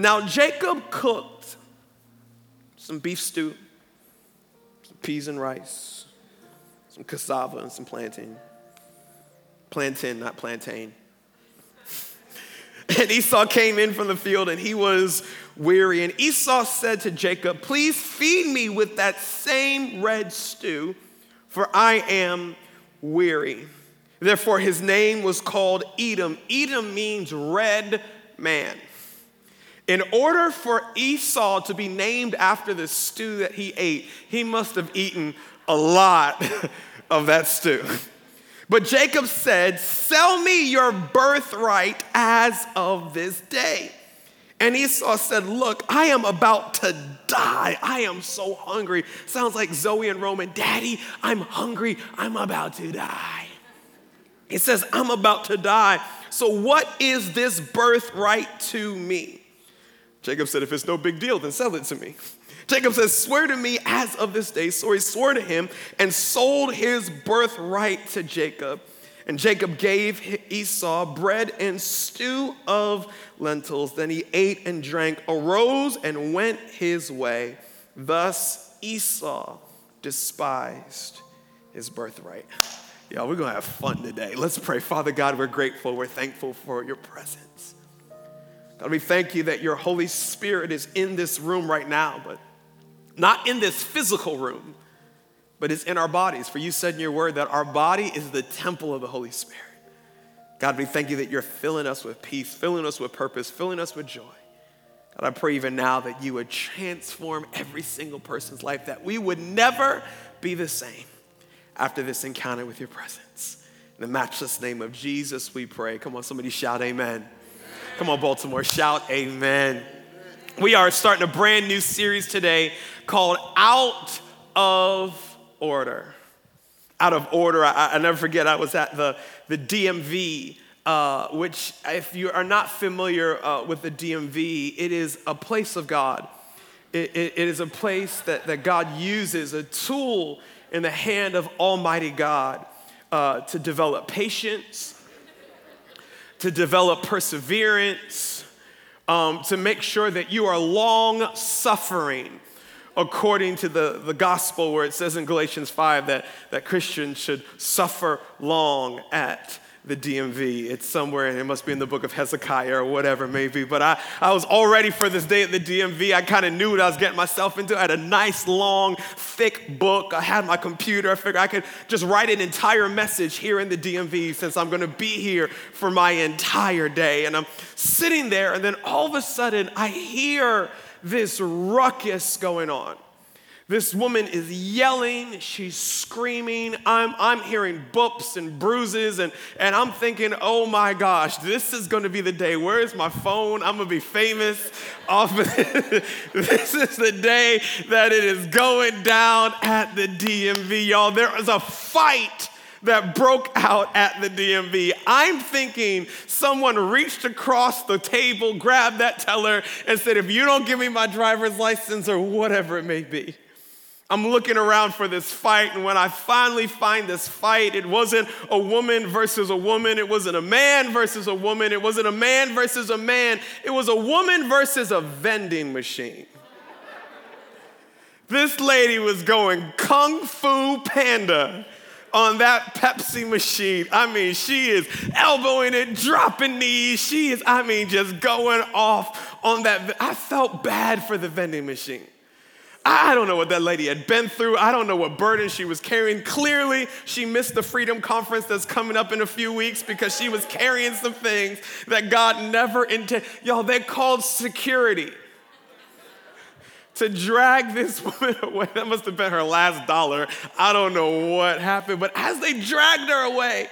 Now Jacob cooked some beef stew, some peas and rice, some cassava and some plantain. Plantain, not plantain. And Esau came in from the field and he was weary. And Esau said to Jacob, Please feed me with that same red stew, for I am weary. Therefore, his name was called Edom. Edom means red man. In order for Esau to be named after the stew that he ate, he must have eaten a lot of that stew. But Jacob said, Sell me your birthright as of this day. And Esau said, Look, I am about to die. I am so hungry. Sounds like Zoe and Roman. Daddy, I'm hungry. I'm about to die. He says, I'm about to die. So, what is this birthright to me? Jacob said, If it's no big deal, then sell it to me. Jacob says, Swear to me as of this day. So he swore to him and sold his birthright to Jacob. And Jacob gave Esau bread and stew of lentils. Then he ate and drank, arose and went his way. Thus Esau despised his birthright. Y'all, we're gonna have fun today. Let's pray. Father God, we're grateful, we're thankful for your presence. God, we thank you that your Holy Spirit is in this room right now, but not in this physical room, but it's in our bodies. For you said in your word that our body is the temple of the Holy Spirit. God, we thank you that you're filling us with peace, filling us with purpose, filling us with joy. God, I pray even now that you would transform every single person's life, that we would never be the same after this encounter with your presence. In the matchless name of Jesus, we pray. Come on, somebody shout amen. Come on, Baltimore, shout amen. We are starting a brand new series today called Out of Order. Out of Order. I, I never forget, I was at the, the DMV, uh, which, if you are not familiar uh, with the DMV, it is a place of God. It, it, it is a place that, that God uses, a tool in the hand of Almighty God uh, to develop patience, to develop perseverance, um, to make sure that you are long suffering according to the, the gospel, where it says in Galatians 5 that, that Christians should suffer long at the DMV. It's somewhere, and it must be in the book of Hezekiah or whatever, maybe. But I, I was all ready for this day at the DMV. I kind of knew what I was getting myself into. I had a nice, long, thick book. I had my computer. I figured I could just write an entire message here in the DMV since I'm going to be here for my entire day. And I'm sitting there, and then all of a sudden, I hear this ruckus going on. This woman is yelling, she's screaming. I'm, I'm hearing bumps and bruises, and, and I'm thinking, oh my gosh, this is gonna be the day. Where is my phone? I'm gonna be famous off of this is the day that it is going down at the DMV, y'all. There is a fight that broke out at the DMV. I'm thinking someone reached across the table, grabbed that teller, and said, If you don't give me my driver's license or whatever it may be, I'm looking around for this fight, and when I finally find this fight, it wasn't a woman versus a woman. It wasn't a man versus a woman. It wasn't a man versus a man. It was a woman versus a vending machine. this lady was going kung fu panda on that Pepsi machine. I mean, she is elbowing it, dropping knees. She is, I mean, just going off on that. I felt bad for the vending machine. I don't know what that lady had been through. I don't know what burden she was carrying. Clearly, she missed the Freedom Conference that's coming up in a few weeks because she was carrying some things that God never intended. Y'all, they called security to drag this woman away. That must have been her last dollar. I don't know what happened, but as they dragged her away,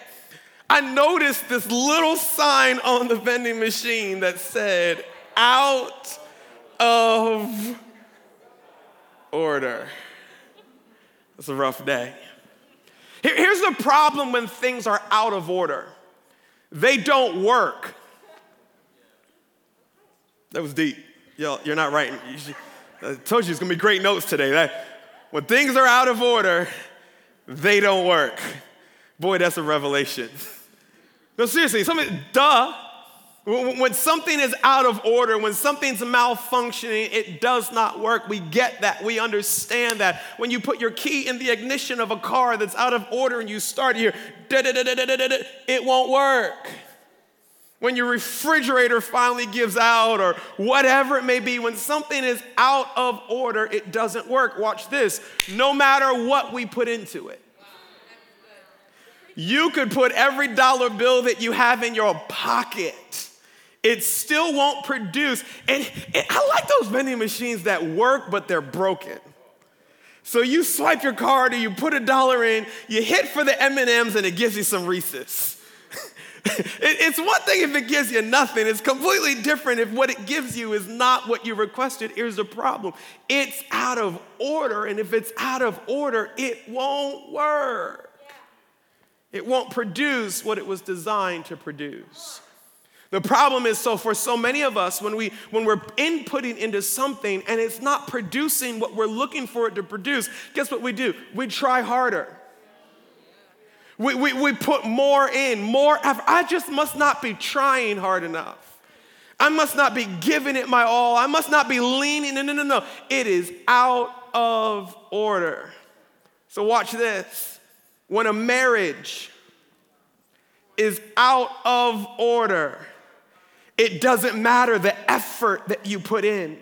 I noticed this little sign on the vending machine that said, out of order. It's a rough day. Here's the problem when things are out of order they don't work. That was deep. Y'all, you're not writing. I told you it's gonna be great notes today. That, when things are out of order, they don't work. Boy, that's a revelation. No, seriously, something, duh. When something is out of order, when something's malfunctioning, it does not work. We get that. We understand that. When you put your key in the ignition of a car that's out of order and you start here, it won't work. When your refrigerator finally gives out, or whatever it may be, when something is out of order, it doesn't work. Watch this. No matter what we put into it, you could put every dollar bill that you have in your pocket it still won't produce. And, and, I like those vending machines that work, but they're broken. So you swipe your card or you put a dollar in, you hit for the M&Ms and it gives you some Reese's. it's one thing if it gives you nothing. It's completely different if what it gives you is not what you requested. Here's the problem. It's out of order, and if it's out of order, it won't work. It won't produce what it was designed to produce. The problem is so for so many of us when we when we're inputting into something and it's not producing what we're looking for it to produce, guess what we do? We try harder. We, we, we put more in, more effort. I just must not be trying hard enough. I must not be giving it my all. I must not be leaning. No, no, no, no. It is out of order. So watch this. When a marriage is out of order, it doesn't matter the effort that you put in.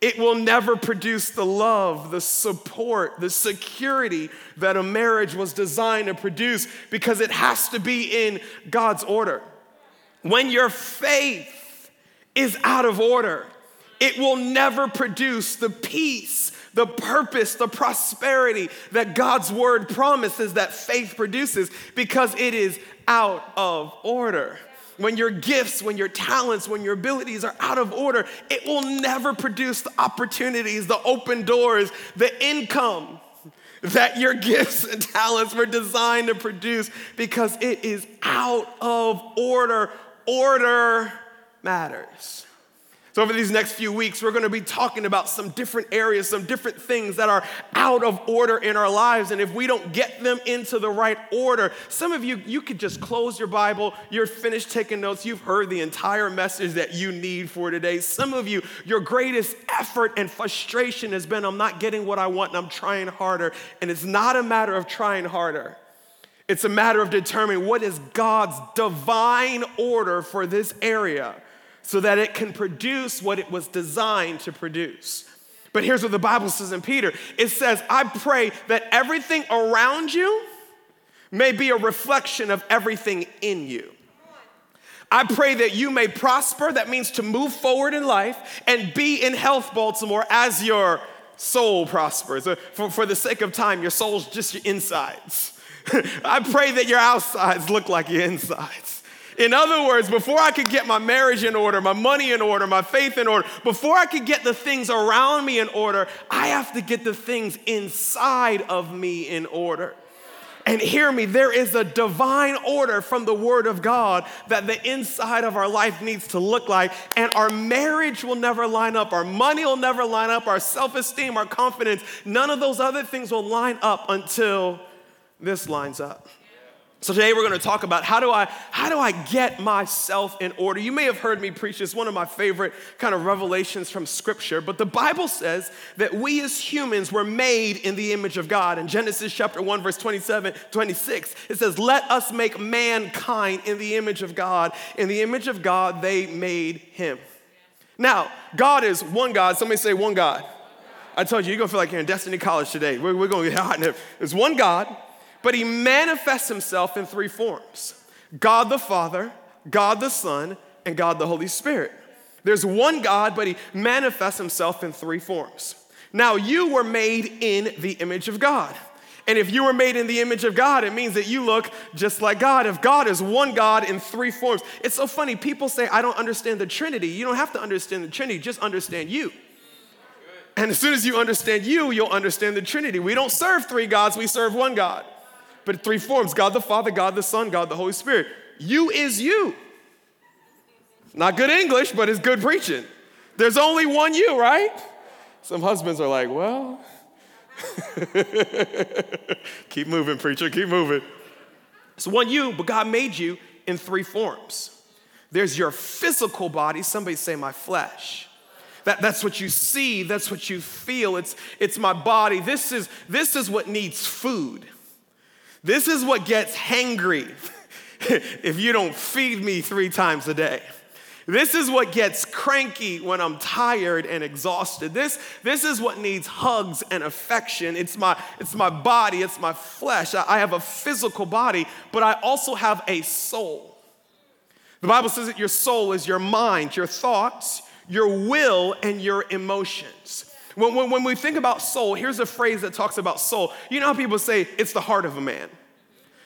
It will never produce the love, the support, the security that a marriage was designed to produce because it has to be in God's order. When your faith is out of order, it will never produce the peace, the purpose, the prosperity that God's word promises that faith produces because it is out of order when your gifts, when your talents, when your abilities are out of order, it will never produce the opportunities, the open doors, the income that your gifts and talents were designed to produce because it is out of order. Order matters. So, over these next few weeks, we're gonna be talking about some different areas, some different things that are out of order in our lives. And if we don't get them into the right order, some of you, you could just close your Bible, you're finished taking notes, you've heard the entire message that you need for today. Some of you, your greatest effort and frustration has been, I'm not getting what I want and I'm trying harder. And it's not a matter of trying harder. It's a matter of determining what is God's divine order for this area so that it can produce what it was designed to produce. But here's what the Bible says in Peter it says, I pray that everything around you may be a reflection of everything in you. I pray that you may prosper, that means to move forward in life, and be in health, Baltimore, as your soul prospers. Uh, for, for the sake of time, your soul's just your insides. I pray that your outsides look like your insides. In other words, before I could get my marriage in order, my money in order, my faith in order, before I could get the things around me in order, I have to get the things inside of me in order. And hear me, there is a divine order from the Word of God that the inside of our life needs to look like. And our marriage will never line up, our money will never line up, our self esteem, our confidence, none of those other things will line up until this lines up. So today we're going to talk about how do I how do I get myself in order. You may have heard me preach this one of my favorite kind of revelations from scripture, but the Bible says that we as humans were made in the image of God. In Genesis chapter 1 verse 27 26, it says, "Let us make mankind in the image of God. In the image of God they made him." Now, God is one God. Somebody say one God. I told you, you're gonna feel like you're in Destiny College today. We're, we're gonna get hot in here. There's one God but he manifests himself in three forms God the Father, God the Son, and God the Holy Spirit. There's one God, but he manifests himself in three forms. Now, you were made in the image of God. And if you were made in the image of God, it means that you look just like God. If God is one God in three forms, it's so funny. People say, I don't understand the Trinity. You don't have to understand the Trinity, just understand you. And as soon as you understand you, you'll understand the Trinity. We don't serve three gods, we serve one God but three forms God the Father, God the Son, God the Holy Spirit. You is you. Not good English, but it's good preaching. There's only one you, right? Some husbands are like, well, keep moving, preacher, keep moving. It's one you, but God made you in three forms. There's your physical body. Somebody say, my flesh. That, that's what you see, that's what you feel. It's, it's my body. This is, this is what needs food. This is what gets hangry if you don't feed me three times a day. This is what gets cranky when I'm tired and exhausted. This, this is what needs hugs and affection. It's my, it's my body, it's my flesh. I, I have a physical body, but I also have a soul. The Bible says that your soul is your mind, your thoughts, your will, and your emotions. When, when, when we think about soul, here's a phrase that talks about soul. You know how people say it's the heart of a man?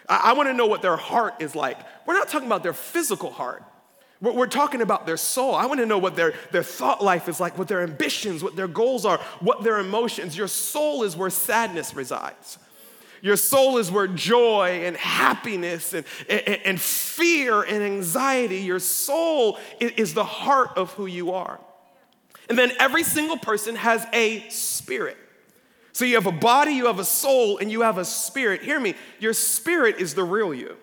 I, I want to know what their heart is like. We're not talking about their physical heart. We're talking about their soul. I want to know what their, their thought life is like, what their ambitions, what their goals are, what their emotions. Your soul is where sadness resides. Your soul is where joy and happiness and, and, and fear and anxiety, your soul is the heart of who you are. And then every single person has a spirit. So you have a body, you have a soul, and you have a spirit. Hear me, your spirit is the real you.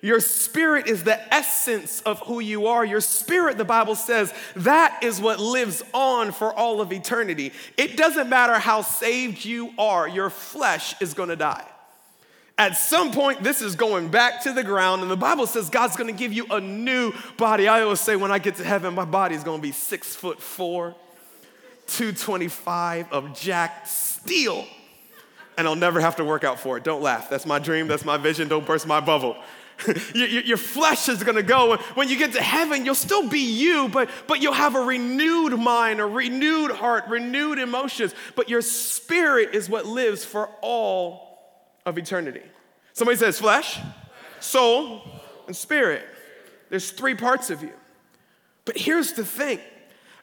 Your spirit is the essence of who you are. Your spirit, the Bible says, that is what lives on for all of eternity. It doesn't matter how saved you are, your flesh is gonna die. At some point, this is going back to the ground, and the Bible says God's gonna give you a new body. I always say when I get to heaven, my body is gonna be six foot four, 225 of jacked steel, and I'll never have to work out for it. Don't laugh. That's my dream, that's my vision. Don't burst my bubble. your flesh is gonna go. When you get to heaven, you'll still be you, but, but you'll have a renewed mind, a renewed heart, renewed emotions. But your spirit is what lives for all of eternity. Somebody says flesh, soul, and spirit. There's three parts of you. But here's the thing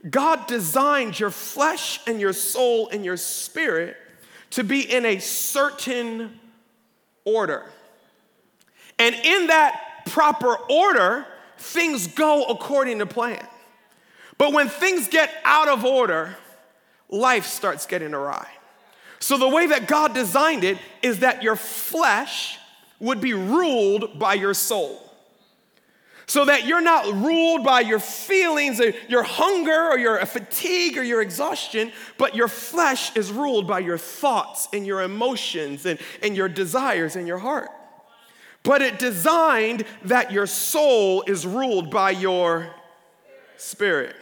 God designed your flesh and your soul and your spirit to be in a certain order. And in that proper order, things go according to plan. But when things get out of order, life starts getting awry. So, the way that God designed it is that your flesh would be ruled by your soul. So that you're not ruled by your feelings, or your hunger, or your fatigue, or your exhaustion, but your flesh is ruled by your thoughts and your emotions and, and your desires in your heart but it designed that your soul is ruled by your spirit.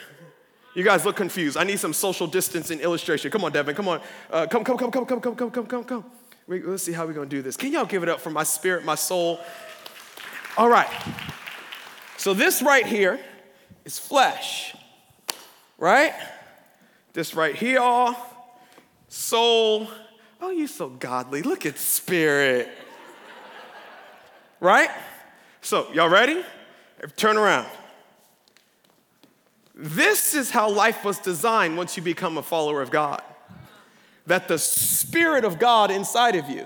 You guys look confused. I need some social distancing illustration. Come on, Devin. Come on. Uh, come, come, come, come, come, come, come, come, come, let's see how we're going to do this. Can y'all give it up for my spirit, my soul? All right. So, this right here is flesh, right? This right here, soul. Oh, you so godly. Look at spirit right? So, y'all ready? Turn around. This is how life was designed once you become a follower of God. That the Spirit of God inside of you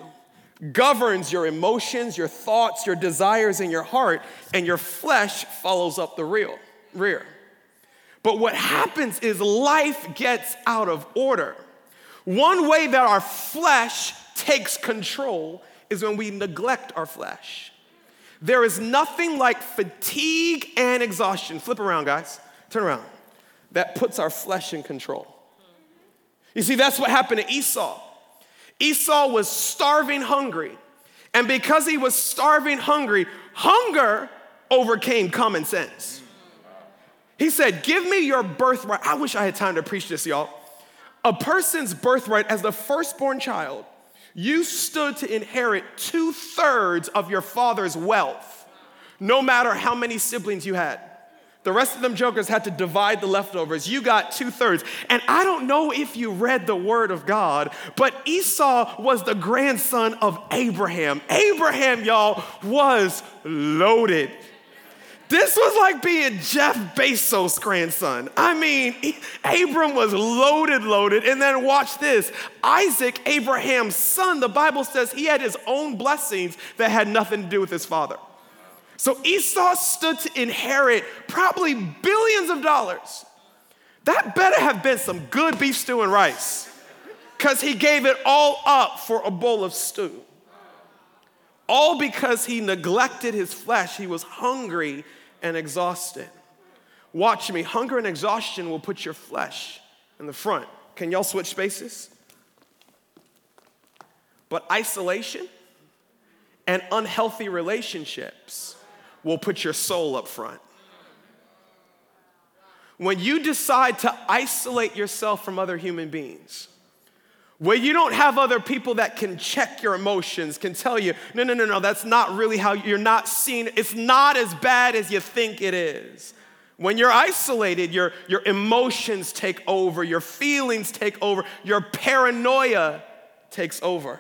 governs your emotions, your thoughts, your desires, and your heart, and your flesh follows up the real, rear. But what happens is life gets out of order. One way that our flesh takes control is when we neglect our flesh. There is nothing like fatigue and exhaustion. Flip around, guys. Turn around. That puts our flesh in control. You see, that's what happened to Esau. Esau was starving hungry. And because he was starving hungry, hunger overcame common sense. He said, Give me your birthright. I wish I had time to preach this, y'all. A person's birthright as the firstborn child you stood to inherit two thirds of your father's wealth, no matter how many siblings you had. The rest of them jokers had to divide the leftovers. You got two thirds. And I don't know if you read the word of God, but Esau was the grandson of Abraham. Abraham, y'all, was loaded. This was like being Jeff Bezos' grandson. I mean, Abram was loaded, loaded. And then watch this Isaac, Abraham's son, the Bible says he had his own blessings that had nothing to do with his father. So Esau stood to inherit probably billions of dollars. That better have been some good beef stew and rice, because he gave it all up for a bowl of stew. All because he neglected his flesh. He was hungry and exhausted. Watch me. Hunger and exhaustion will put your flesh in the front. Can y'all switch spaces? But isolation and unhealthy relationships will put your soul up front. When you decide to isolate yourself from other human beings, where you don't have other people that can check your emotions, can tell you, no, no, no, no, that's not really how you're not seeing, it's not as bad as you think it is. When you're isolated, your, your emotions take over, your feelings take over, your paranoia takes over.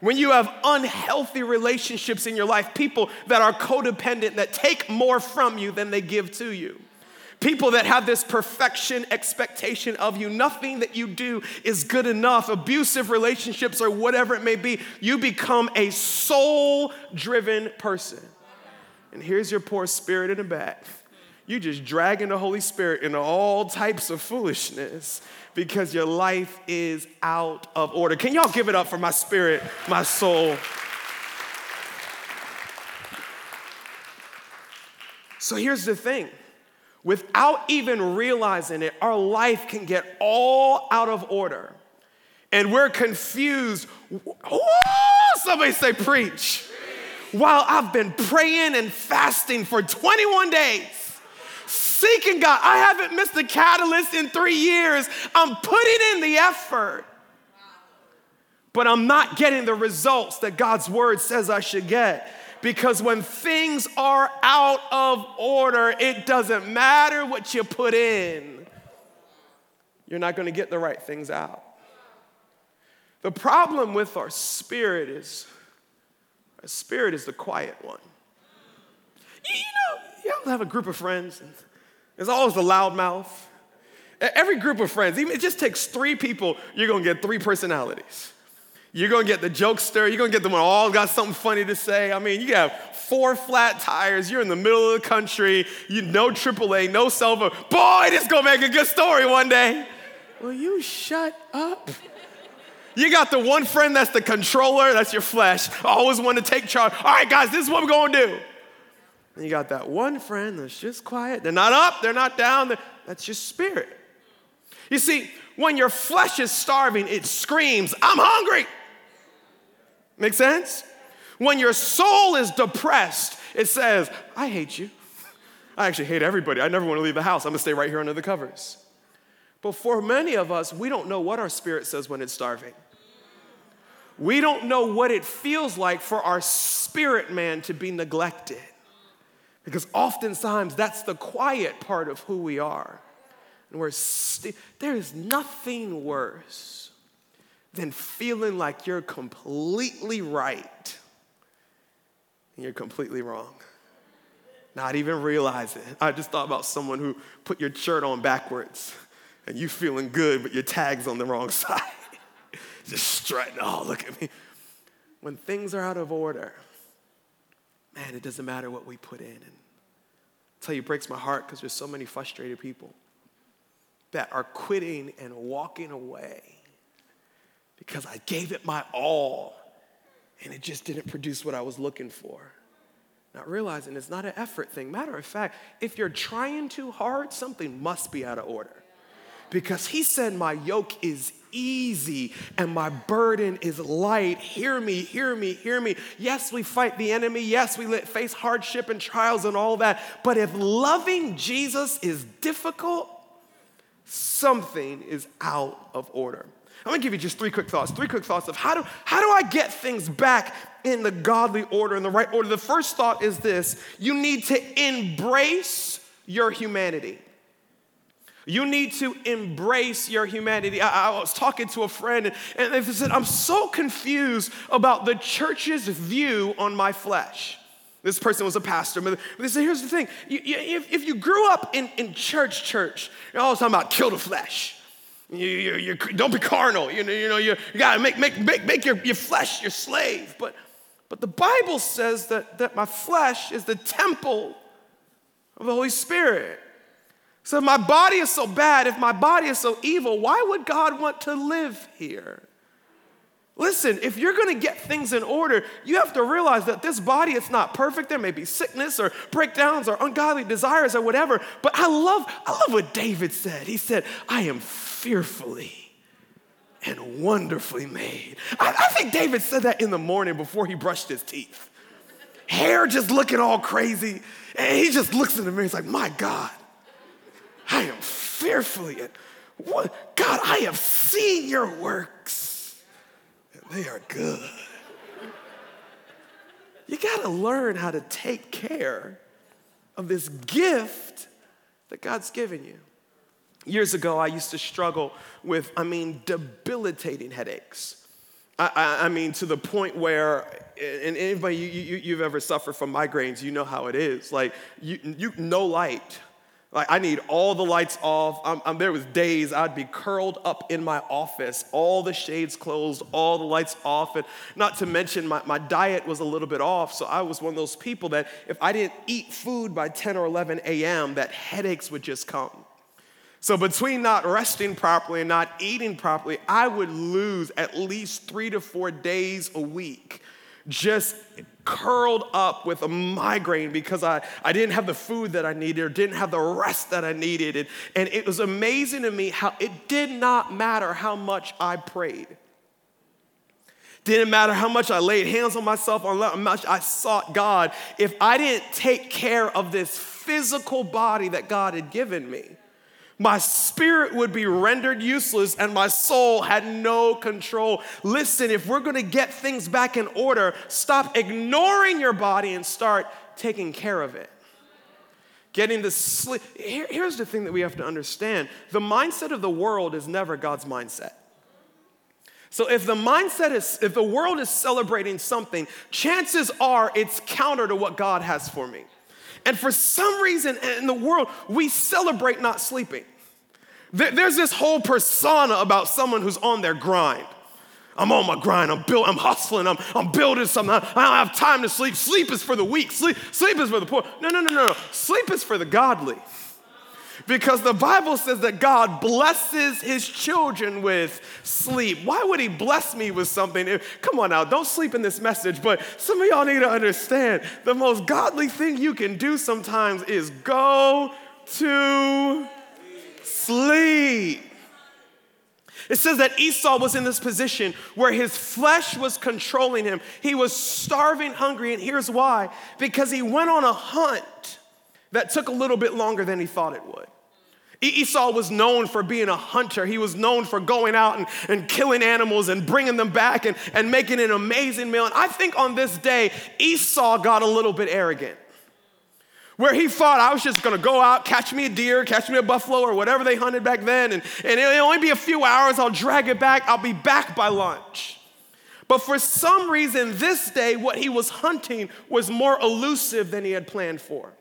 When you have unhealthy relationships in your life, people that are codependent, that take more from you than they give to you. People that have this perfection expectation of you, nothing that you do is good enough, abusive relationships or whatever it may be, you become a soul driven person. And here's your poor spirit in the back. You just dragging the Holy Spirit into all types of foolishness because your life is out of order. Can y'all give it up for my spirit, my soul? So here's the thing without even realizing it, our life can get all out of order. And we're confused. somebody say, preach. While I've been praying and fasting for 21 days, seeking God, I haven't missed a catalyst in three years. I'm putting in the effort, but I'm not getting the results that God's word says I should get. Because when things are out of order, it doesn't matter what you put in, you're not going to get the right things out. The problem with our spirit is our spirit is the quiet one. You know, you have a group of friends, and there's always the loudmouth. Every group of friends, even it just takes three people, you're gonna get three personalities. You're gonna get the jokester, you're gonna get the one all got something funny to say. I mean, you have four flat tires, you're in the middle of the country, you no AAA, no cell phone. Boy, this gonna make a good story one day. Will you shut up? You got the one friend that's the controller, that's your flesh. Always want to take charge. All right, guys, this is what we're gonna do. And you got that one friend that's just quiet. They're not up, they're not down. They're, that's your spirit. You see, when your flesh is starving, it screams, I'm hungry. Make sense? When your soul is depressed, it says, I hate you. I actually hate everybody. I never want to leave the house. I'm going to stay right here under the covers. But for many of us, we don't know what our spirit says when it's starving. We don't know what it feels like for our spirit man to be neglected. Because oftentimes that's the quiet part of who we are. And we're st- there is nothing worse than feeling like you're completely right and you're completely wrong. Not even realizing. I just thought about someone who put your shirt on backwards and you feeling good, but your tag's on the wrong side. just strutting, oh, look at me. When things are out of order, man, it doesn't matter what we put in. And I tell you, it breaks my heart because there's so many frustrated people that are quitting and walking away because I gave it my all and it just didn't produce what I was looking for. Not realizing it's not an effort thing. Matter of fact, if you're trying too hard, something must be out of order. Because he said, My yoke is easy and my burden is light. Hear me, hear me, hear me. Yes, we fight the enemy. Yes, we face hardship and trials and all that. But if loving Jesus is difficult, something is out of order. I'm gonna give you just three quick thoughts. Three quick thoughts of how do, how do I get things back in the godly order, in the right order? The first thought is this you need to embrace your humanity. You need to embrace your humanity. I, I was talking to a friend, and, they said, I'm so confused about the church's view on my flesh. This person was a pastor, but they said, here's the thing. You, you, if, if, you grew up in, in church, church, you're always talking about kill the flesh. You, don't be carnal. You know, you, know, you, you got to make, make, make, make your, your flesh your slave. But, but the Bible says that, that my flesh is the temple of the Holy Spirit. So if my body is so bad, if my body is so evil, why would God want to live here? Listen, if you're gonna get things in order, you have to realize that this body is not perfect. There may be sickness or breakdowns or ungodly desires or whatever. But I love, I love what David said. He said, I am fearfully and wonderfully made. I, I think David said that in the morning before he brushed his teeth. Hair just looking all crazy. And he just looks in the mirror. He's like, My God, I am fearfully and what? God, I have seen your works and they are good. You got to learn how to take care of this gift that God's given you. Years ago, I used to struggle with, I mean, debilitating headaches. I, I, I mean, to the point where, and anybody you, you, you've ever suffered from migraines, you know how it is. Like, you, you no light, like I need all the lights off. I'm, I'm, there was days I'd be curled up in my office, all the shades closed, all the lights off, and not to mention my, my diet was a little bit off. So I was one of those people that if I didn't eat food by 10 or 11 a.m., that headaches would just come. So between not resting properly and not eating properly, I would lose at least three to four days a week just curled up with a migraine because I, I didn't have the food that I needed or didn't have the rest that I needed. And, and it was amazing to me how it did not matter how much I prayed. Didn't matter how much I laid hands on myself, on how much I sought God. If I didn't take care of this physical body that God had given me, my spirit would be rendered useless and my soul had no control. Listen, if we're gonna get things back in order, stop ignoring your body and start taking care of it. Getting the sleep. Here, here's the thing that we have to understand the mindset of the world is never God's mindset. So if the mindset is, if the world is celebrating something, chances are it's counter to what God has for me. And for some reason in the world, we celebrate not sleeping. There's this whole persona about someone who's on their grind. I'm on my grind. I'm built. I'm hustling. I'm, I'm building something. I don't have time to sleep. Sleep is for the weak. Sleep, sleep is for the poor. No, no, no, no, no. Sleep is for the godly. Because the Bible says that God blesses his children with sleep. Why would he bless me with something? Come on now, don't sleep in this message, but some of y'all need to understand the most godly thing you can do sometimes is go to sleep. It says that Esau was in this position where his flesh was controlling him. He was starving, hungry, and here's why because he went on a hunt that took a little bit longer than he thought it would. Esau was known for being a hunter. He was known for going out and, and killing animals and bringing them back and, and making an amazing meal. And I think on this day, Esau got a little bit arrogant where he thought I was just gonna go out, catch me a deer, catch me a buffalo, or whatever they hunted back then, and, and it'll only be a few hours, I'll drag it back, I'll be back by lunch. But for some reason, this day, what he was hunting was more elusive than he had planned for.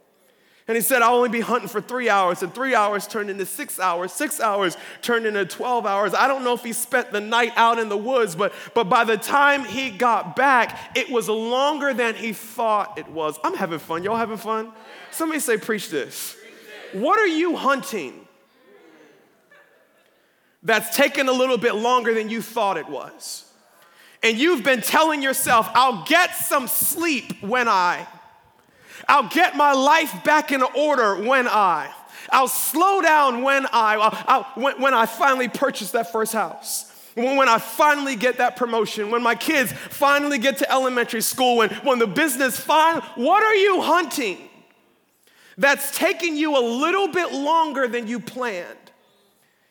And he said, I'll only be hunting for three hours, and three hours turned into six hours, six hours turned into 12 hours. I don't know if he spent the night out in the woods, but, but by the time he got back, it was longer than he thought it was. I'm having fun. Y'all having fun? Somebody say, Preach this. What are you hunting that's taken a little bit longer than you thought it was? And you've been telling yourself, I'll get some sleep when I I'll get my life back in order when I. I'll slow down when I, I'll, I'll, when, when I finally purchase that first house when I finally get that promotion, when my kids finally get to elementary school, when, when the business finally, what are you hunting that's taking you a little bit longer than you planned?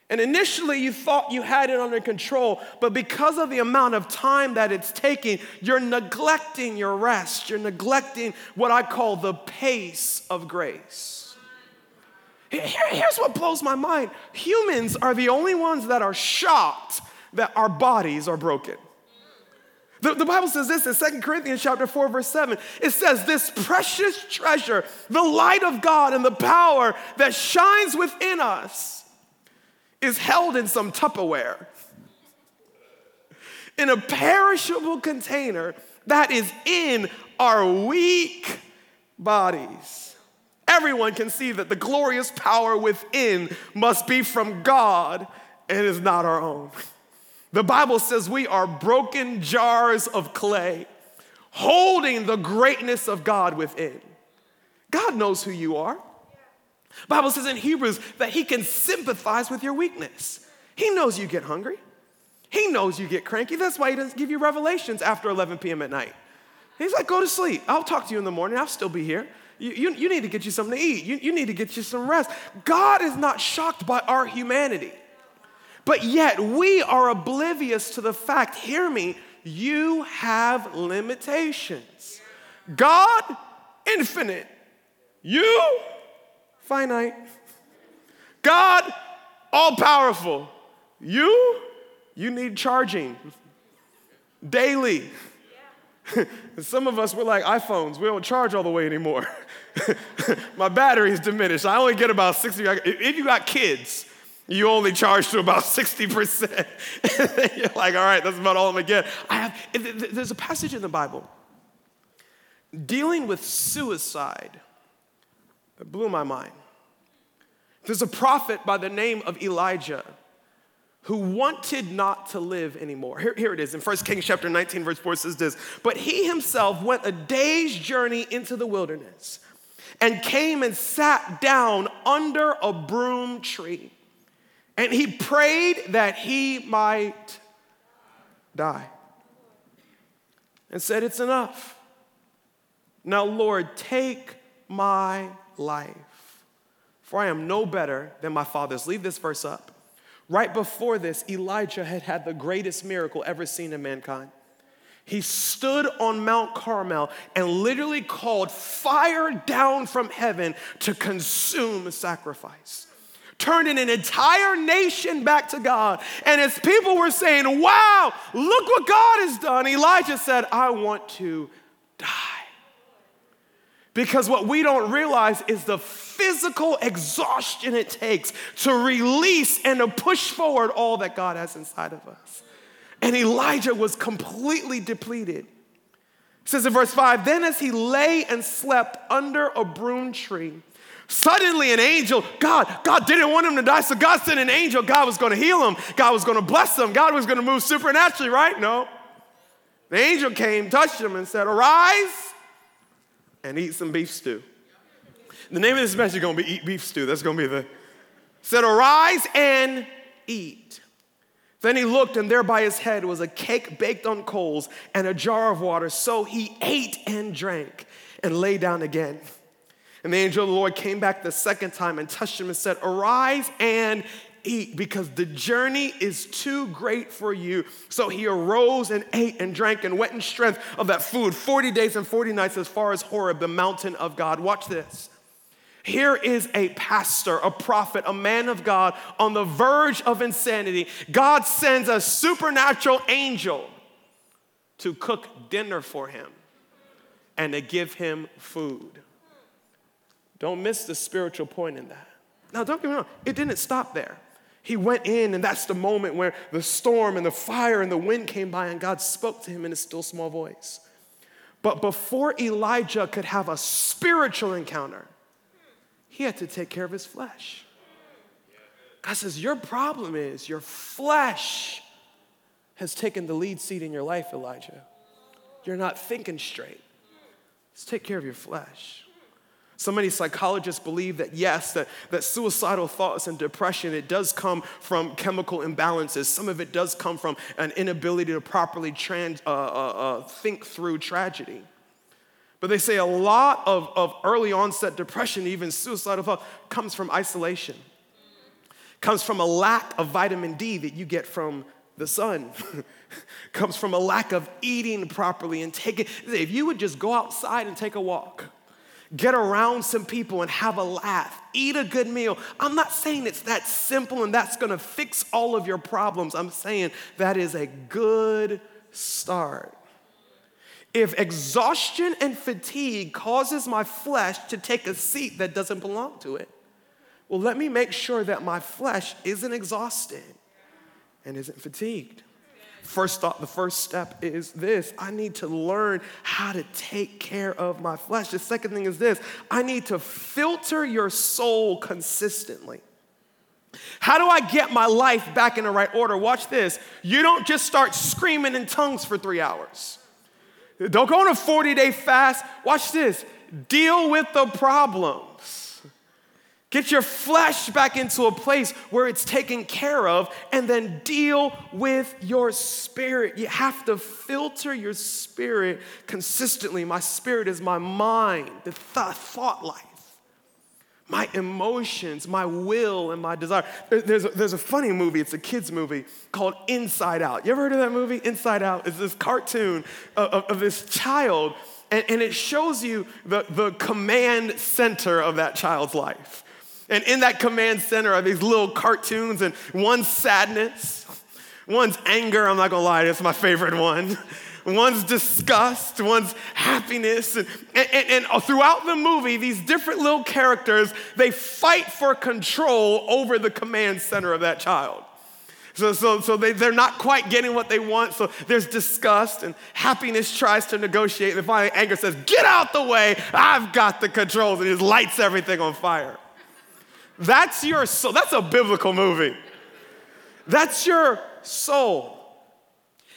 And initially, you thought you had it under control, but because of the amount of time that it's taking, you're neglecting your rest. You're neglecting what I call the pace of grace. here's what blows my mind humans are the only ones that are shocked that our bodies are broken. The, the, Bible says this in 2 Corinthians chapter 4, verse 7. It says, This precious treasure, the light of God and the power that shines within us is held in some Tupperware, in a perishable container that is in our weak bodies. Everyone can see that the glorious power within must be from God and is not our own. The Bible says we are broken jars of clay, holding the greatness of God within. God knows who you are. Bible says in Hebrews that he can sympathize with your weakness. He knows you get hungry. He knows you get cranky. That's why he doesn't give you revelations after 11 p.m. at night. He's like, go to sleep. I'll talk to you in the morning. I'll still be here. You, you, you need to get you something to eat. You, you need to get you some rest. God is not shocked by our humanity. But yet, we are oblivious to the fact, hear me, you have limitations. God, infinite. You, finite. God, all powerful. You, you need charging daily. Some of us, we're like iPhones. We don't charge all the way anymore. My battery's diminished. I only get about 60. If you got kids, you only charge to about 60%. You're like, all right, that's about all I'm gonna get. I have, there's a passage in the Bible dealing with suicide that blew my mind. There's a prophet by the name of Elijah who wanted not to live anymore. Here, here, it is in 1 Kings chapter 19, verse 4 says this But he himself went a day's journey into the wilderness and came and sat down under a broom tree. And he prayed that he might die and said, It's enough. Now, Lord, take my life, for I am no better than my fathers. Leave this verse up. Right before this, Elijah had had the greatest miracle ever seen in mankind. He stood on Mount Carmel and literally called fire down from heaven to consume sacrifice. Turning an entire nation back to God. And as people were saying, Wow, look what God has done, Elijah said, I want to die. Because what we don't realize is the physical exhaustion it takes to release and to push forward all that God has inside of us. And Elijah was completely depleted. It says in verse 5 Then as he lay and slept under a broom tree, Suddenly, an angel, God, God didn't want him to die, so God sent an angel. God was to heal him. God was to bless him. God was to move supernaturally, right? No. The angel came, touched him, and said, Arise and eat some beef stew. The name of this message is going to be Eat Beef Stew. That's going to be the. Said, Arise and eat. Then he looked, and there by his head was a cake baked on coals and a jar of water. So he ate and drank and lay down again. And the angel of the Lord came back the second time and touched him and said, Arise and eat because the journey is too great for you. So he arose and ate and drank and went in strength of that food 40 days and 40 nights as far as Horeb, the mountain of God. Watch this. Here is a pastor, a prophet, a man of God on the verge of insanity. God sends a supernatural angel to cook dinner for him and to give him food. Don't miss the spiritual point in that. Now, don't get me wrong, it didn't stop there. He went in, and that's the moment where the storm and the fire and the wind came by, and God spoke to him in a still small voice. But before Elijah could have a spiritual encounter, he had to take care of his flesh. God says, Your problem is your flesh has taken the lead seat in your life, Elijah. You're not thinking straight. Let's take care of your flesh. So many psychologists believe that yes, that, that suicidal thoughts and depression, it does come from chemical imbalances. Some of it does come from an inability to properly trans, uh, uh, uh, think through tragedy. But they say a lot of, of early onset depression, even suicidal thought, comes from isolation, comes from a lack of vitamin D that you get from the sun, comes from a lack of eating properly and taking. If you would just go outside and take a walk, get around some people and have a laugh, eat a good meal. I'm not saying it's that simple and that's gonna fix all of your problems. I'm saying that is a good start. If exhaustion and fatigue causes my flesh to take a seat that doesn't belong to it, well, let me make sure that my flesh isn't exhausted and isn't fatigued. First thought, the first step is this I need to learn how to take care of my flesh. The second thing is this I need to filter your soul consistently. How do I get my life back in the right order? Watch this. You don't just start screaming in tongues for three hours. Don't go on a 40 day fast. Watch this. Deal with the problems. Get your flesh back into a place where it's taken care of, and then deal with your spirit. You have to filter your spirit consistently. My spirit is my mind, the th- thought life, my emotions, my will, and my desire. There's a, there's a funny movie, it's a kid's movie called Inside Out. You ever heard of that movie? Inside Out is this cartoon of, of, of this child, and, and it shows you the, the command center of that child's life. And in that command center are these little cartoons, and one's sadness, one's anger. I'm not gonna lie, it's my favorite one. One's disgust, one's happiness. And, and, and throughout the movie, these different little characters, they fight for control over the command center of that child. So, so, so they, they're not quite getting what they want. So there's disgust, and happiness tries to negotiate. And finally, anger says, Get out the way, I've got the controls. And he lights everything on fire. That's your soul. That's a biblical movie. That's your soul.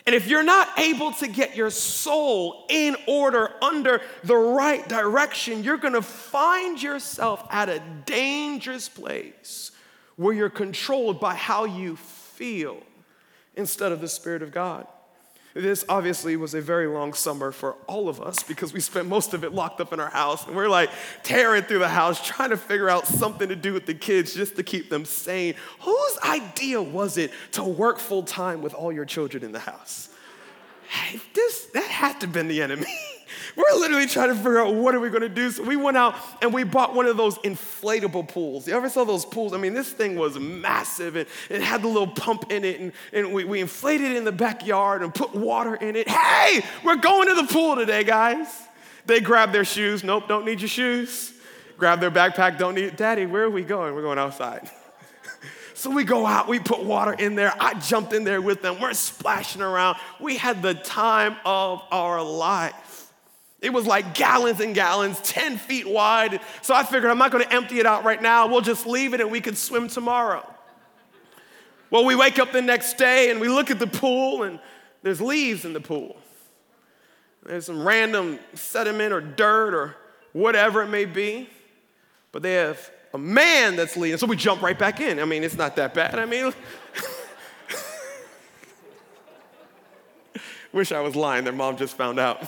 And if you're not able to get your soul in order under the right direction, you're going to find yourself at a dangerous place where you're controlled by how you feel instead of the Spirit of God. This obviously was a very long summer for all of us because we spent most of it locked up in our house. And we're like tearing through the house, trying to figure out something to do with the kids just to keep them sane. Whose idea was it to work full time with all your children in the house? Hey, this, that had to have been the enemy. We're literally trying to figure out what are we going to do. So we went out and we bought one of those inflatable pools. You ever saw those pools? I mean, this thing was massive and it had the little pump in it. And, and we, we inflated it in the backyard and put water in it. Hey, we're going to the pool today, guys. They grab their shoes. Nope, don't need your shoes. Grab their backpack. Don't need. Daddy, where are we going? We're going outside. So we go out, we put water in there. I jumped in there with them. We're splashing around. We had the time of our life. It was like gallons and gallons, 10 feet wide. So I figured I'm not going to empty it out right now. We'll just leave it and we could swim tomorrow. Well, we wake up the next day and we look at the pool and there's leaves in the pool. There's some random sediment or dirt or whatever it may be. But they have a man that's leading. So we jump right back in. I mean, it's not that bad. I mean, wish I was lying. Their mom just found out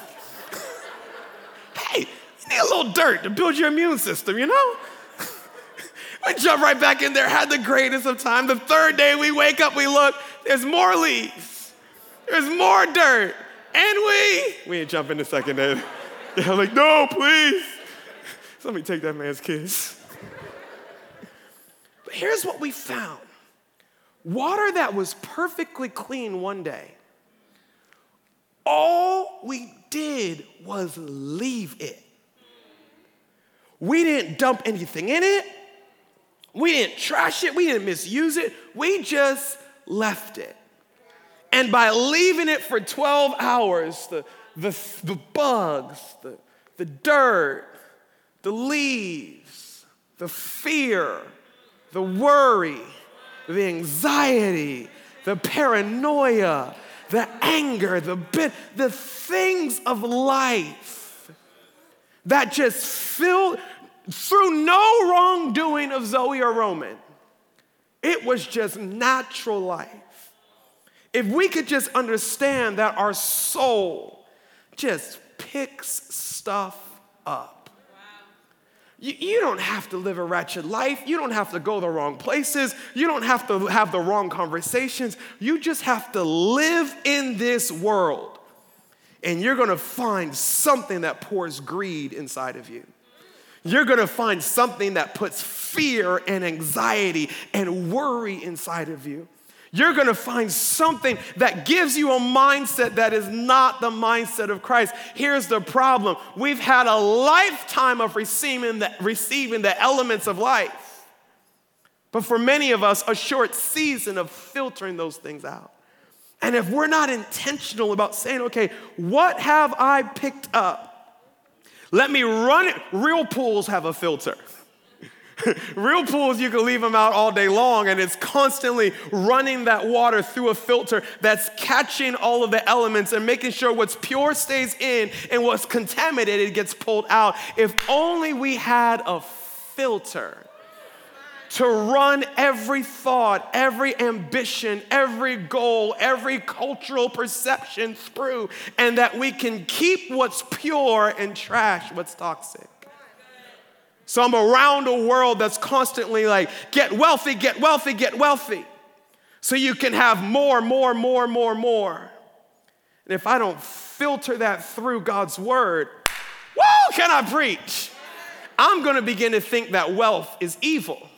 need a little dirt to build your immune system, you know? we jump right back in there, had the greatest of time. The third day we wake up, we look, there's more leaves, there's more dirt, and we, we ain't jumping the second day. I'm like, no, please. Somebody take that man's kids. But here's what we found water that was perfectly clean one day. All we did was leave it. We didn't dump anything in it. We didn't trash it. We didn't misuse it. We just left it. And by leaving it for 12 hours, the, the, the bugs, the, the dirt, the leaves, the fear, the worry, the anxiety, the paranoia, the anger, the bit, the things of life that just filled through no wrongdoing of Zoe or Roman. It was just natural life. If we could just understand that our soul just picks stuff up. You, you don't have to live a wretched life. You don't have to go the wrong places. You don't have to have the wrong conversations. You just have to live in this world. And you're gonna find something that pours greed inside of you. You're gonna find something that puts fear and anxiety and worry inside of you you're gonna find something that gives you a mindset that is not the mindset of Christ. Here's the problem we've had a lifetime of receiving the, receiving the elements of life, but for many of us, a short season of filtering those things out. And if we're not intentional about saying, okay, what have I picked up? Let me run it. Real pools have a filter. Real pools, you can leave them out all day long, and it's constantly running that water through a filter that's catching all of the elements and making sure what's pure stays in and what's contaminated gets pulled out. If only we had a filter to run every thought, every ambition, every goal, every cultural perception through, and that we can keep what's pure and trash what's toxic. So I'm around a world that's constantly like, get wealthy, get wealthy, get wealthy. So you can have more, more, more, more, more. And if I don't filter that through God's word, whoa, can I preach? I'm gonna begin to think that wealth is evil.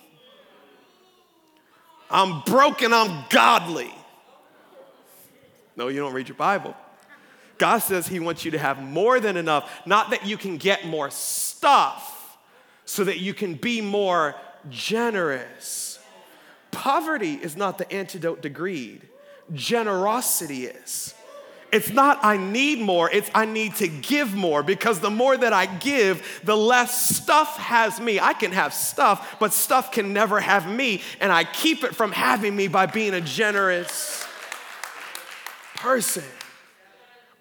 I'm broken, I'm godly. No, you don't read your Bible. God says He wants you to have more than enough, not that you can get more stuff, so that you can be more generous. Poverty is not the antidote to greed, generosity is. It's not I need more, it's I need to give more because the more that I give, the less stuff has me. I can have stuff, but stuff can never have me, and I keep it from having me by being a generous person.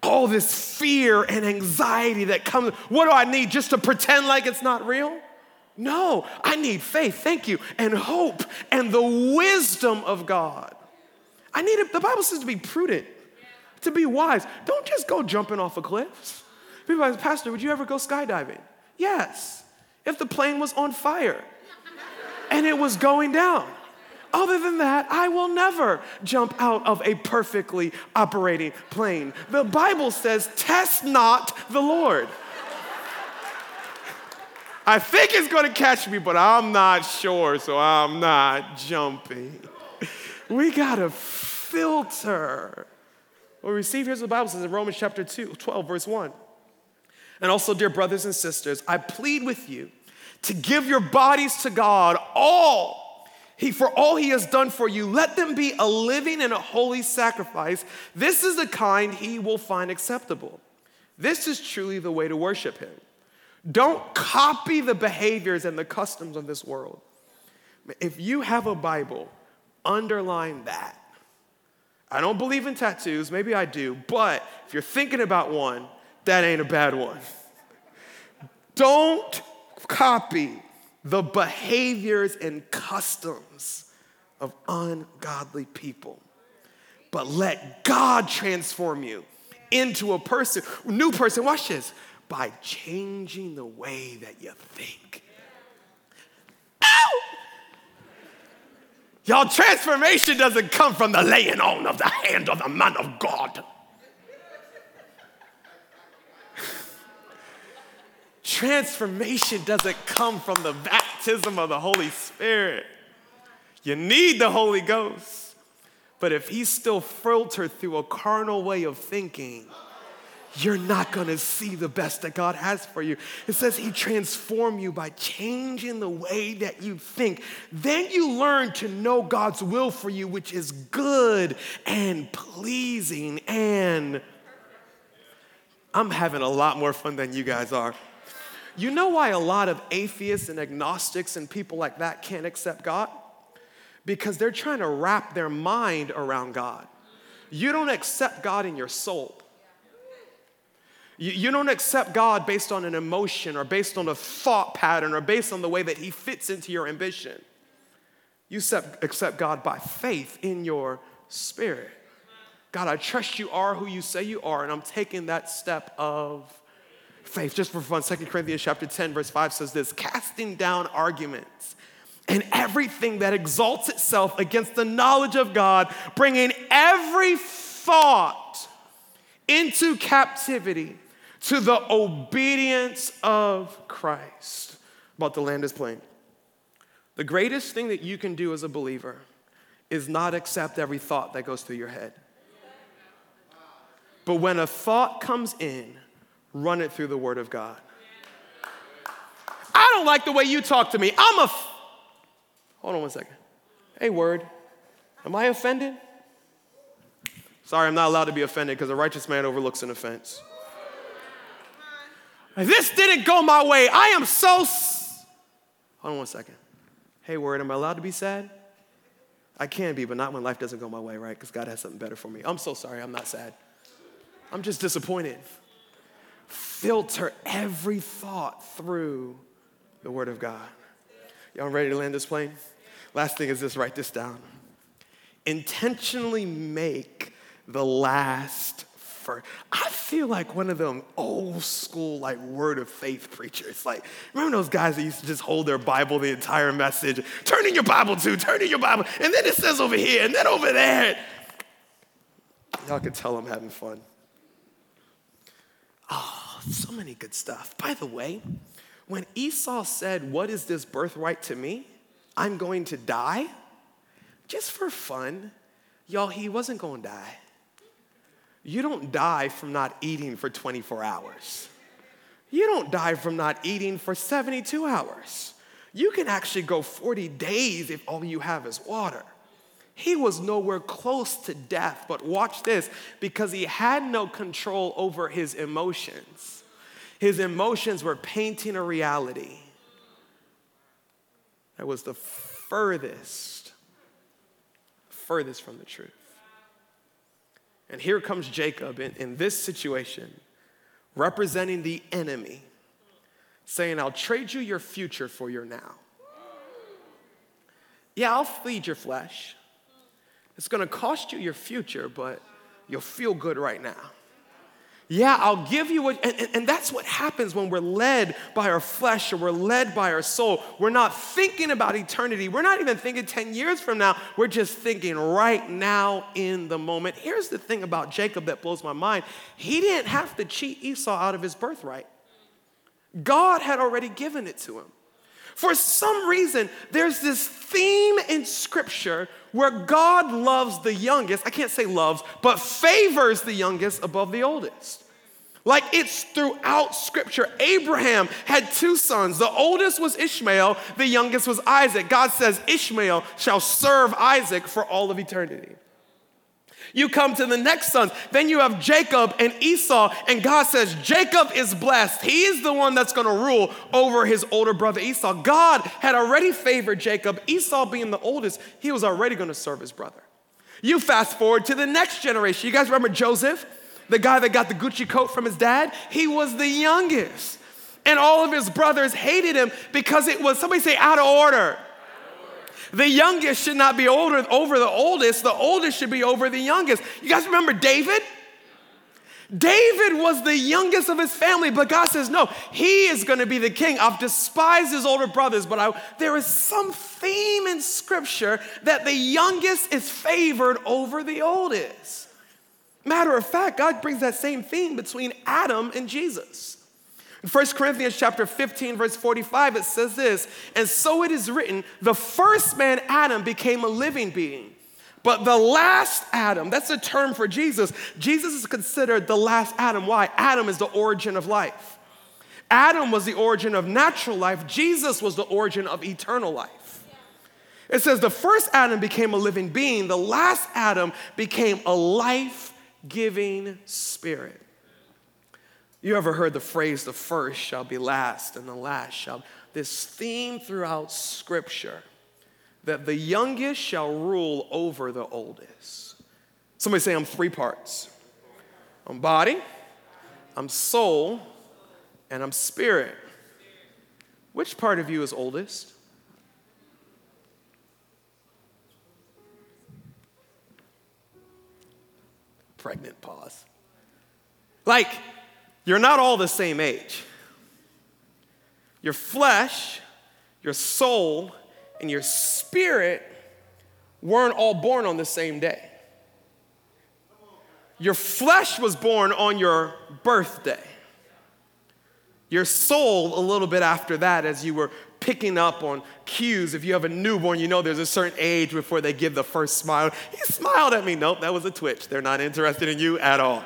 All this fear and anxiety that comes, what do I need just to pretend like it's not real? No, I need faith, thank you, and hope and the wisdom of God. I need it, the Bible says to be prudent to be wise. Don't just go jumping off of cliffs. People ask, Pastor, would you ever go skydiving? Yes, if the plane was on fire and it was going down. Other than that, I will never jump out of a perfectly operating plane. The Bible says, test not the Lord. I think it's gonna catch me, but I'm not sure, so I'm not jumping. We gotta filter what we receive, here's what the Bible says in Romans chapter 2, 12, verse 1. And also, dear brothers and sisters, I plead with you to give your bodies to God all. He, for all he has done for you, let them be a living and a holy sacrifice. This is the kind he will find acceptable. This is truly the way to worship him. Don't copy the behaviors and the customs of this world. If you have a Bible, underline that. I don't believe in tattoos, maybe I do, but if you're thinking about one, that ain't a bad one. Don't copy the behaviors and customs of ungodly people, but let God transform you into a person, new person. Watch this by changing the way that you think. Y'all, transformation doesn't come from the laying on of the hand of the man of God. transformation doesn't come from the baptism of the Holy Spirit. You need the Holy Ghost. But if he's still filtered through a carnal way of thinking, you're not gonna see the best that God has for you. It says He transform you by changing the way that you think. Then you learn to know God's will for you, which is good and pleasing. And I'm having a lot more fun than you guys are. You know why a lot of atheists and agnostics and people like that can't accept God? Because they're trying to wrap their mind around God. You don't accept God in your soul. You, don't accept God based on an emotion or based on a thought pattern or based on the way that He fits into your ambition. You accept, accept God by faith in your spirit. God, I trust you are who you say you are, and I'm taking that step of faith. Just for fun, 2 Corinthians chapter 10, verse 5 says this casting down arguments and everything that exalts itself against the knowledge of God, bringing every thought into captivity to the obedience of Christ. About the land is plain. The greatest thing that you can do as a believer is not accept every thought that goes through your head. But when a thought comes in, run it through the Word of God. I don't like the way you talk to me. I'm a. F- Hold on one second. Hey, Word, am I offended? Sorry, I'm not allowed to be offended because a righteous man overlooks an offense. This didn't go my way. I am so. S- Hold on one second. Hey, word, am I allowed to be sad? I can be, but not when life doesn't go my way, right? Because God has something better for me. I'm so sorry, I'm not sad. I'm just disappointed. Filter every thought through the Word of God. Y'all ready to land this plane? Last thing is this write this down. Intentionally make the last I feel like one of them old school, like word of faith preachers. Like, remember those guys that used to just hold their Bible the entire message? Turn in your Bible to, turn in your Bible, and then it says over here, and then over there. Y'all can tell I'm having fun. Oh, so many good stuff. By the way, when Esau said, What is this birthright to me? I'm going to die, just for fun, y'all, he wasn't going to die. You don't die from not eating for 24 hours. You don't die from not eating for 72 hours. You can actually go 40 days if all you have is water. He was nowhere close to death, but watch this because he had no control over his emotions. His emotions were painting a reality that was the furthest, furthest from the truth. And here comes Jacob in, in this situation, representing the enemy, saying, I'll trade you your future for your now. Yeah, I'll feed your flesh. It's gonna cost you your future, but you'll feel good right now. Yeah, I'll give you what, and, and, that's what happens when we're led by our flesh or we're led by our soul. We're not thinking about eternity. We're not even thinking 10 years from now. We're just thinking right now in the moment. Here's the thing about Jacob that blows my mind he didn't have to cheat Esau out of his birthright, God had already given it to him. For some reason, there's this theme in Scripture where God loves the youngest. I can't say loves, but favors the youngest above the oldest. Like it's throughout Scripture. Abraham had two sons. The oldest was Ishmael, the youngest was Isaac. God says, Ishmael shall serve Isaac for all of eternity. You come to the next sons. Then you have Jacob and Esau, and God says, Jacob is blessed. He's the one that's going to rule over his older brother Esau. God had already favored Jacob. Esau, being the oldest, he was already going to serve his brother. You fast forward to the next generation. You guys remember Joseph, the guy that got the Gucci coat from his dad? He was the youngest. And all of his brothers hated him because it was, somebody say, out of order. The youngest should not be older over the oldest. The oldest should be over the youngest. You guys remember David? David was the youngest of his family, but God says, No, he is going to be the king. I've despised his older brothers, but I, there is some theme in scripture that the youngest is favored over the oldest. Matter of fact, God brings that same theme between Adam and Jesus. In 1 Corinthians chapter 15, verse 45, it says this, and so it is written, the first man, Adam, became a living being. But the last Adam, that's a term for Jesus. Jesus is considered the last Adam. Why? Adam is the origin of life. Adam was the origin of natural life. Jesus was the origin of eternal life. It says the first Adam became a living being, the last Adam became a life giving spirit. You ever heard the phrase, the first shall be last and the last shall? This theme throughout Scripture that the youngest shall rule over the oldest. Somebody say, I'm three parts I'm body, I'm soul, and I'm spirit. Which part of you is oldest? Pregnant pause. Like, you're not all the same age. Your flesh, your soul, and your spirit weren't all born on the same day. Your flesh was born on your birthday. Your soul, a little bit after that, as you were picking up on cues. If you have a newborn, you know there's a certain age before they give the first smile. He smiled at me. Nope, that was a twitch. They're not interested in you at all.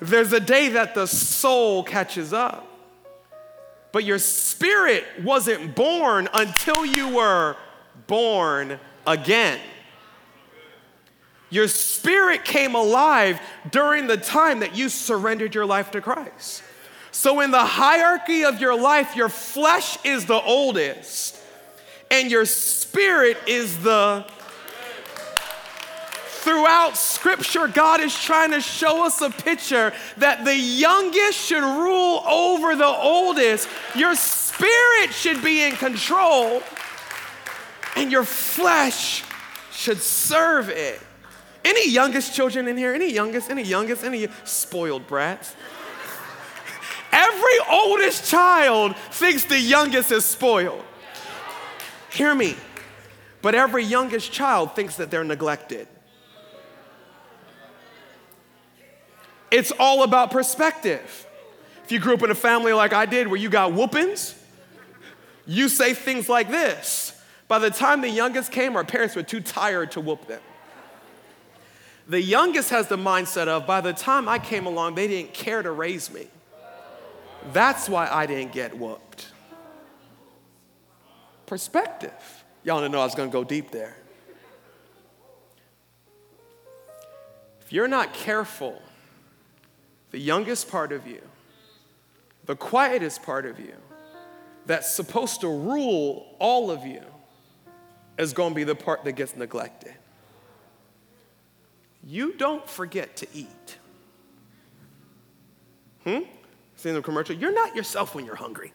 There's a day that the soul catches up. But your spirit wasn't born until you were born again. Your spirit came alive during the time that you surrendered your life to Christ. So, in the hierarchy of your life, your flesh is the oldest, and your spirit is the throughout scripture, God is trying to show us a picture that the youngest should rule over the oldest. Your spirit should be in control, and your flesh should serve it. Any youngest children in here? Any youngest? Any youngest? Any spoiled brats? Every oldest child thinks the youngest is spoiled. Hear me. But every youngest child thinks that they're neglected. It's all about perspective. If you grew up in a family like I did where you got whoopings, you say things like this. By the time the youngest came, our parents were too tired to whoop them. The youngest has the mindset of by the time I came along, they didn't care to raise me. That's why I didn't get whooped. Perspective. Y'all didn't know I was gonna go deep there. If you're not careful, the youngest part of you, the quietest part of you, that's supposed to rule all of you, is going to be the part that gets neglected. You don't forget to eat. Hmm? Seeing the commercial? You're not yourself when you're hungry.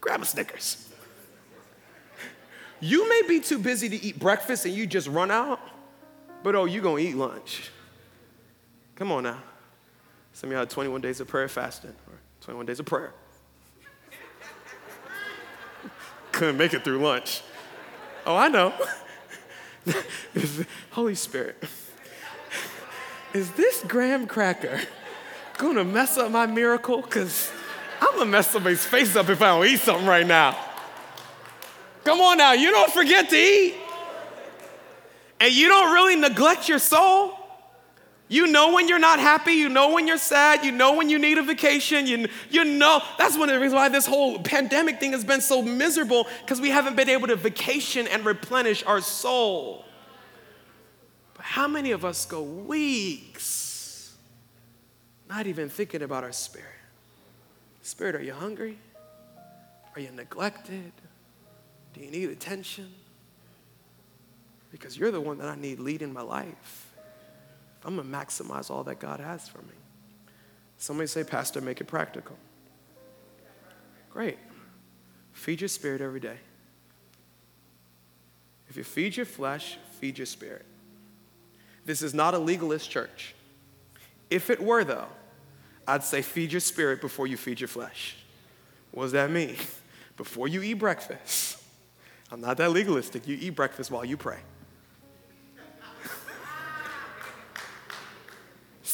Grab a Snickers. You may be too busy to eat breakfast and you just run out, but oh, you're gonna eat lunch. Come on now. Some of you had 21 days of prayer fasting or 21 days of prayer. Couldn't make it through lunch. Oh, I know. Holy Spirit. Is this graham cracker gonna mess up my miracle? Because I'm gonna mess somebody's face up if I don't eat something right now. Come on now, you don't forget to eat. And you don't really neglect your soul. You know when you're not happy, you know when you're sad, you know when you need a vacation, you, you know. That's one of the reasons why this whole pandemic thing has been so miserable because we haven't been able to vacation and replenish our soul. But how many of us go weeks not even thinking about our spirit? Spirit, are you hungry? Are you neglected? Do you need attention? Because you're the one that I need leading my life. I'm going to maximize all that God has for me. Somebody say, Pastor, make it practical. Great. Feed your spirit every day. If you feed your flesh, feed your spirit. This is not a legalist church. If it were, though, I'd say feed your spirit before you feed your flesh. What does that mean? Before you eat breakfast, I'm not that legalistic. You eat breakfast while you pray.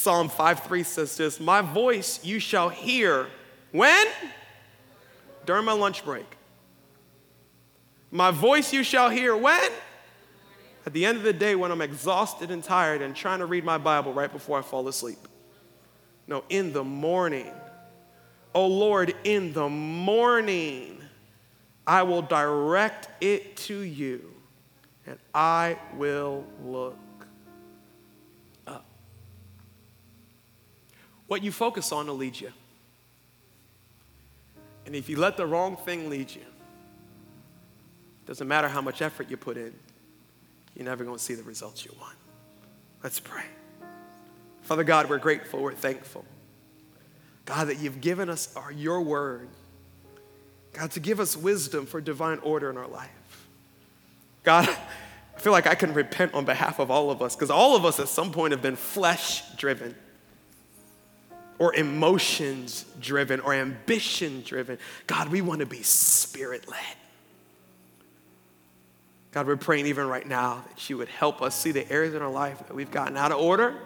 Psalm 5:3 says this, "My voice you shall hear when during my lunch break. My voice you shall hear when at the end of the day when I'm exhausted and tired and trying to read my Bible right before I fall asleep. No, in the morning. Oh Lord, in the morning I will direct it to you and I will look What you focus on will lead you. And if you let the wrong thing lead you, doesn't matter how much effort you put in, you're never going to see the results you want. Let's pray. Father God, we're grateful, we're thankful. God, that you've given us our, your word. God, to give us wisdom for divine order in our life. God, I feel like I can repent on behalf of all of us because all of us at some point have been flesh driven or emotions driven or ambition driven. God, we want to be spirit led. God, we're praying even right now that you would help us see the areas in our life that we've gotten out of order,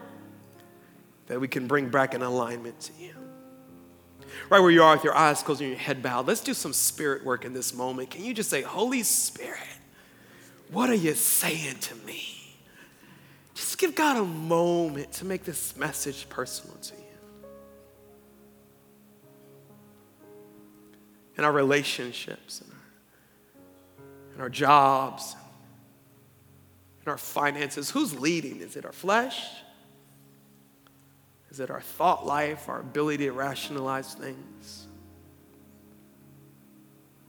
that we can bring back in alignment to you. Right where you are with your eyes closed and your head bowed, let's do some spirit work in this moment. Can you just say, Holy Spirit, what are you saying to me? Just give God a moment to make this message personal to you. In our relationships, in our, jobs, in our finances. Who's leading? Is it our flesh? Is it our thought life, our ability to rationalize things?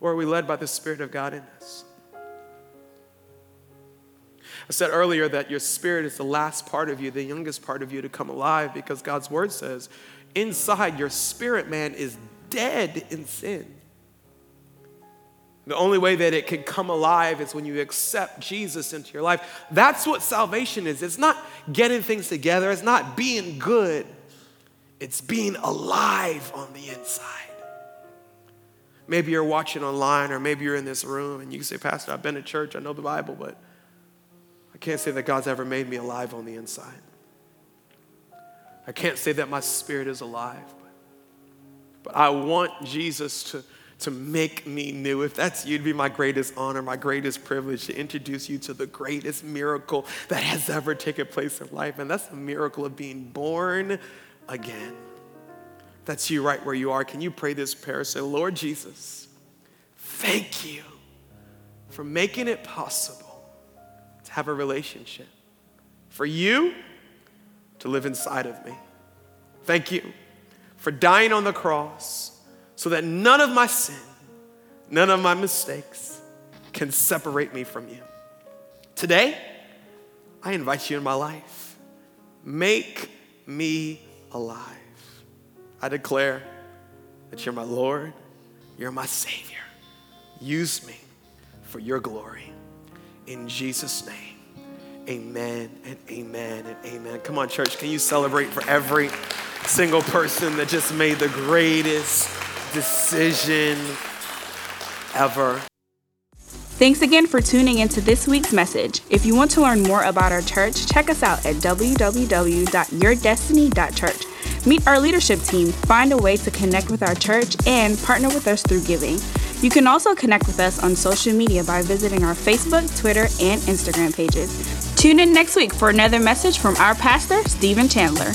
Or are we led by the Spirit of God in us? I said earlier that your spirit is the last part of you, the youngest part of you to come alive because God's word says inside your spirit man is dead in sin. The only way that it can come alive is when you accept Jesus into your life. That's what salvation is. It's not getting things together, it's not being good, it's being alive on the inside. Maybe you're watching online, or maybe you're in this room and you say, Pastor, I've been to church, I know the Bible, but I can't say that God's ever made me alive on the inside. I can't say that my spirit is alive, but, but I want Jesus to to make me new. If that's you, it'd be my greatest honor, my greatest privilege to introduce you to the greatest miracle that has ever taken place in life. And that's the miracle of being born again. That's you right where you are. Can you pray this prayer? Say, Lord Jesus, thank you for making it possible to have a relationship, for you to live inside of me. Thank you for dying on the cross so that none of my sin, none of my mistakes can separate me from you. Today, I invite you in my life. Make me alive. I declare that you're my Lord, you're my Savior. Use me for your glory. In Jesus' name, amen and amen and amen. Come on, church, can you celebrate for every single person that just made the greatest decision ever. Thanks again for tuning into this week's message. If you want to learn more about our church, check us out at www.yourdestiny.church. Meet our leadership team, find a way to connect with our church, and partner with us through giving. You can also connect with us on social media by visiting our Facebook, Twitter, and Instagram pages. Tune in next week for another message from our pastor, Stephen Chandler.